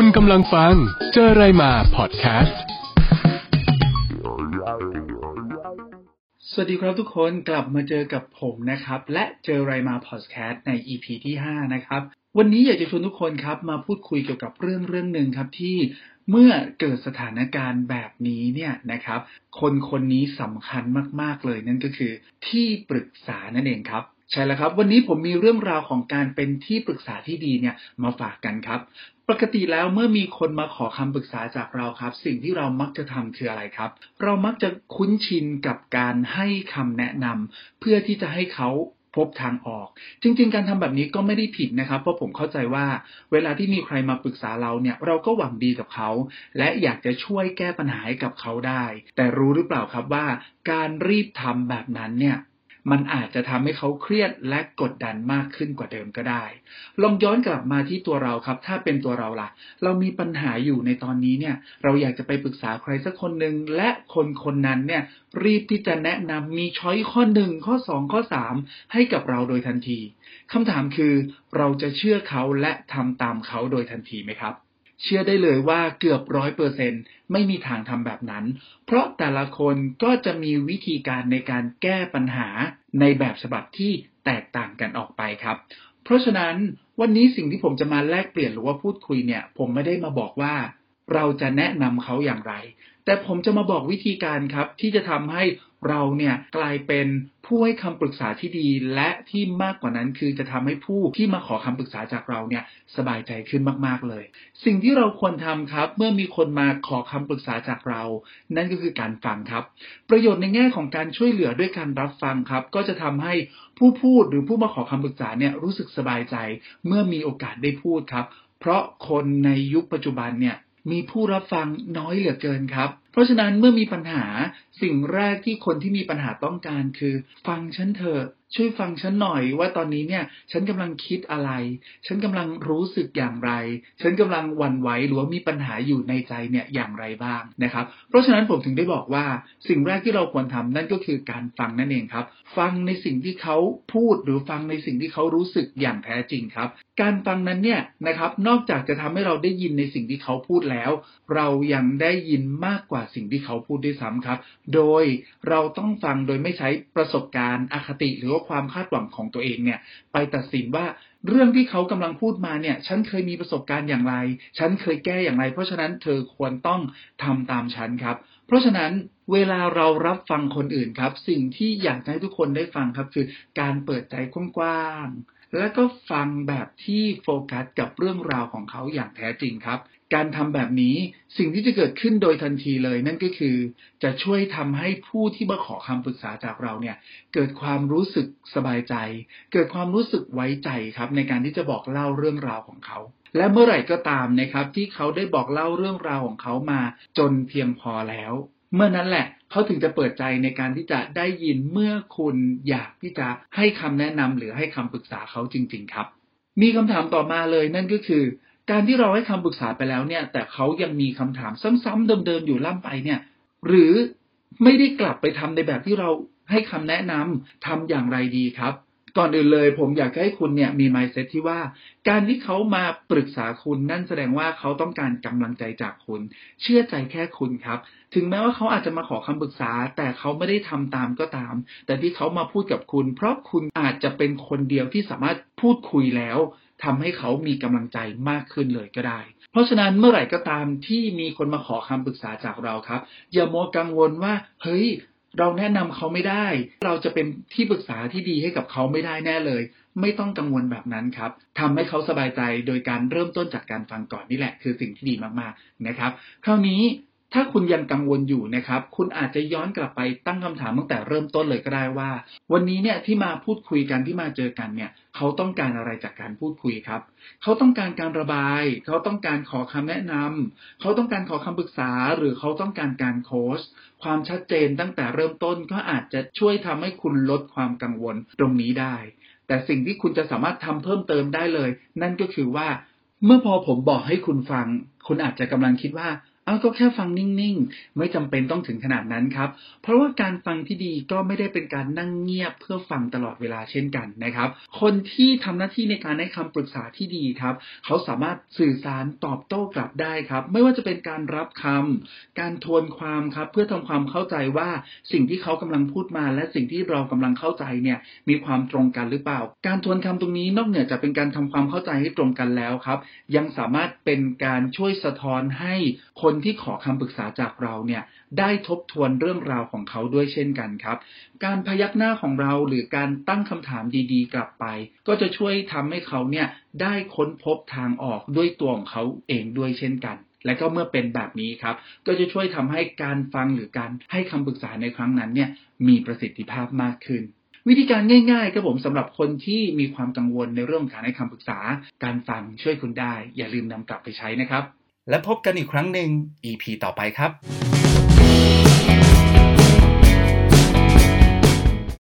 คุณกำลังฟัง เจอไรมาพอดแคสต์ สวัสดีครับทุกคนกลับมาเจอกับผมนะครับ และเจอไรมาพอดแคสต์ใน EP ที่ 5 นะครับ วันนี้อยากจะชวนทุกคนครับมาพูดคุยเกี่ยวกับเรื่องเรื่องหนึ่งครับที่เมื่อเกิดสถานการณ์แบบนี้เนี่ยนะครับ คนคนนี้สำคัญมาก ๆ เลยนั่นก็คือที่ปรึกษานั่นเองครับ ใช่แล้วครับ วันนี้ผมมีเรื่องราวของการเป็นที่ปรึกษาที่ดีเนี่ยมาฝากกันครับ ปกติแล้วเมื่อมีคนมาขอคำปรึกษาจากเราครับ สิ่งที่เรามักจะทำคืออะไรครับ เรามักจะคุ้นชินกับการให้คำแนะนำเพื่อที่จะให้เขาพบทางออก จริง ๆ การทำแบบนี้ก็ไม่ได้ผิดนะครับ เพราะผมเข้าใจว่า เวลาที่มีใครมาปรึกษาเราเนี่ยเราก็หวังดีกับเขา และอยากจะช่วยแก้ปัญหาให้กับเขาได้ แต่รู้หรือเปล่าครับว่า การรีบทำแบบนั้นเนี่ย มันอาจจะทำให้เขาเครียดและกดดันมากขึ้นกว่าเดิมก็ได้ ลองย้อนกลับมาที่ตัวเราครับ ถ้าเป็นตัวเราล่ะ เรามีปัญหาอยู่ในตอนนี้เนี่ย เราอยากจะไปปรึกษาใครสักคนหนึ่งและคนคนนั้นเนี่ย รีบที่จะแนะนำมีช้อยข้อหนึ่งข้อสองข้อสามให้กับเราโดยทันทีคำถามคือ เราจะเชื่อเขาและทำตามเขาโดยทันทีไหมครับ เชื่อได้เลยว่าเกือบร้อยเปอร์เซ็นไม่มีทางทำแบบนั้น เพราะแต่ละคนก็จะมีวิธีการในการแก้ปัญหาในแบบฉบับที่แตกต่างกันออกไปครับ เพราะฉะนั้นวันนี้สิ่งที่ผมจะมาแลกเปลี่ยนหรือว่าพูดคุยเนี่ย ผมไม่ได้มาบอกว่าเราจะแนะนำเขาอย่างไร แต่ผมจะมาบอกวิธีการครับที่จะทำให้เราเนี่ยกลายเป็น ผู้ให้คำปรึกษาที่ดีและที่มากกว่านั้นคือจะทำให้ผู้ที่มาขอคำปรึกษาจากเราเนี่ยสบายใจขึ้นมากๆเลย สิ่งที่เราควรทำครับ เมื่อมีคนมาขอคำปรึกษาจากเรา นั่นก็คือการฟังครับ ประโยชน์ในแง่ของการช่วยเหลือด้วยการรับฟังครับ ก็จะทำให้ผู้พูดหรือผู้มาขอคำปรึกษาเนี่ยรู้สึกสบายใจ เมื่อมีโอกาสได้พูดครับ เพราะคนในยุคปัจจุบันเนี่ย มีผู้รับฟังน้อยเหลือเกินครับ เพราะฉะนั้นเมื่อมีปัญหาสิ่งแรกที่คนที่มีปัญหาต้องการคือ ฟังฉันเถอะ ช่วยฟังฉันหน่อยว่าตอนนี้เนี่ย ฉันกำลังคิดอะไร ฉันกำลังรู้สึกอย่างไร ฉันกำลังหวั่นไหวหรือว่ามีปัญหาอยู่ในใจเนี่ยอย่างไรบ้างนะครับ เพราะฉะนั้นผมถึงได้บอกว่าสิ่งแรกที่เราควรทำนั่นก็คือการฟังนั่นเองครับ ฟังในสิ่งที่เขาพูดหรือฟังในสิ่งที่เขารู้สึกอย่างแท้จริงครับ การฟังนั้นเนี่ยนะครับ นอกจากจะทำให้เราได้ยินในสิ่งที่เขาพูดแล้ว เรายังได้ยินมากกว่าสิ่งที่เขาพูดด้วยซ้ำครับ โดยเราต้องฟังโดยไม่ใช้ประสบการณ์อคติหรือว่าความคาดหวังของตัวเองเนี่ย ไปตัดสินว่าเรื่องที่เขากำลังพูดมาเนี่ย ฉันเคยมีประสบการณ์อย่างไร ฉันเคยแก้อย่างไร เพราะฉะนั้นเธอควรต้องทำตามฉันครับ เพราะฉะนั้นเวลาเรารับฟังคนอื่นครับ สิ่งที่อยากให้ทุกคนได้ฟังครับ คือการเปิดใจกว้างๆและก็ฟังแบบที่โฟกัสกับเรื่องราวของเขาอย่างแท้จริงครับ การทำแบบนี้สิ่งที่จะเกิดขึ้นโดยทันทีเลย นั่นก็คือจะช่วยทำให้ผู้ที่มาขอคำปรึกษาจากเราเนี่ย เกิดความรู้สึกสบายใจ เกิดความรู้สึกไว้ใจครับ ในการที่จะบอกเล่าเรื่องราวของเขา และเมื่อไหร่ก็ตามนะครับ ที่เขาได้บอกเล่าเรื่องราวของเขามาจนเพียงพอแล้ว เมื่อนั้นแหละเขาถึงจะเปิดใจในการที่จะได้ยินเมื่อคุณอยากที่จะให้คำแนะนำหรือให้คำปรึกษาเขาจริง ๆ ครับมีคำถามต่อมาเลยนั่นก็คือ การที่เราให้คำปรึกษาไปแล้วเนี่ย แต่เขายังมีคำถามซ้ำๆเดิมๆอยู่ล่ำไปเนี่ย หรือไม่ได้กลับไปทำในแบบที่เราให้คำแนะนำทำอย่างไรดีครับ ก่อนอื่นเลยผมอยากให้คุณเนี่ยมี mindset ที่ว่า การที่เขามาปรึกษาคุณนั่นแสดงว่าเขาต้องการกำลังใจจากคุณ เชื่อใจแค่คุณครับ ถึงแม้ว่าเขาอาจจะมาขอคำปรึกษา แต่เขาไม่ได้ทำตามก็ตาม แต่ที่เขามาพูดกับคุณ เพราะคุณอาจจะเป็นคนเดียวที่สามารถพูดคุยแล้ว ทำให้เขามีกำลังใจมากขึ้นเลยก็ได้ เพราะฉะนั้นเมื่อไหร่ก็ตามที่มีคนมาขอคำปรึกษาจากเราครับ อย่ามัวกังวลว่า เฮ้ย เราแนะนำเขาไม่ได้ เราจะเป็นที่ปรึกษาที่ดีให้กับเขาไม่ได้แน่เลย ไม่ต้องกังวลแบบนั้นครับทำให้เขาสบายใจโดยการเริ่มต้นจากการฟังก่อนนี่แหละ คือสิ่งที่ดีมากๆนะครับ คราวนี้ ถ้าคุณยังกังวลอยู่นะครับ คุณอาจจะย้อนกลับไปตั้งคำถามตั้งแต่เริ่มต้นเลยก็ได้ว่า วันนี้เนี่ยที่มาพูดคุยกันที่มาเจอกันเนี่ย เขาต้องการอะไรจากการพูดคุยครับ เขาต้องการการระบาย เขาต้องการขอคำแนะนำเขาต้องการขอคำปรึกษา หรือเขาต้องการการโค้ชความชัดเจนตั้งแต่เริ่มต้นก็อาจจะช่วยทำให้คุณลดความกังวลตรงนี้ได้ แต่สิ่งที่คุณจะสามารถทำเพิ่มเติมได้เลย นั่นก็คือว่า เมื่อพอผมบอกให้คุณฟัง คุณอาจจะกำลังคิดว่า เอาก็แค่ฟังนิ่งๆ ไม่จำเป็นต้องถึงขนาดนั้นครับ เพราะว่าการฟังที่ดีก็ไม่ได้เป็นการนั่งเงียบเพื่อฟังตลอดเวลาเช่นกันนะครับ คนที่ทำหน้าที่ในการให้คำปรึกษาที่ดีครับ เขาสามารถสื่อสารตอบโต้กลับได้ครับ ไม่ว่าจะเป็นการรับคำการทวนความครับเพื่อทำความเข้าใจว่าสิ่งที่เขากำลังพูดมา และสิ่งที่เรากำลังเข้าใจเนี่ยมีความตรงกันหรือเปล่า การทวนคำตรงนี้นอกเหนือจากเป็นการทำความเข้าใจให้ตรงกันแล้วครับ ยังสามารถเป็นการช่วยสะท้อนให้คนที่ขอคำปรึกษาจากเราเนี่ยได้ทบทวนเรื่องราวของเขาด้วยเช่นกันครับ การพยักหน้าของเราหรือการตั้งคำถามดีๆ กลับไป ก็จะช่วยทำให้เขาเนี่ยได้ค้นพบทางออกด้วยตัวของเขาเองด้วยเช่นกันและก็เมื่อเป็นแบบนี้ครับ ก็จะช่วยทำให้การฟังหรือการให้คำปรึกษาในครั้งนั้นเนี่ยมีประสิทธิภาพมากขึ้น วิธีการง่ายๆครับผมสำหรับคนที่มีความกังวลในเรื่องการให้คำปรึกษา การฟังช่วยคุณได้ อย่าลืมนำกลับไปใช้นะครับ และพบกันอีกครั้งหนึ่ง EP ต่อไปครับ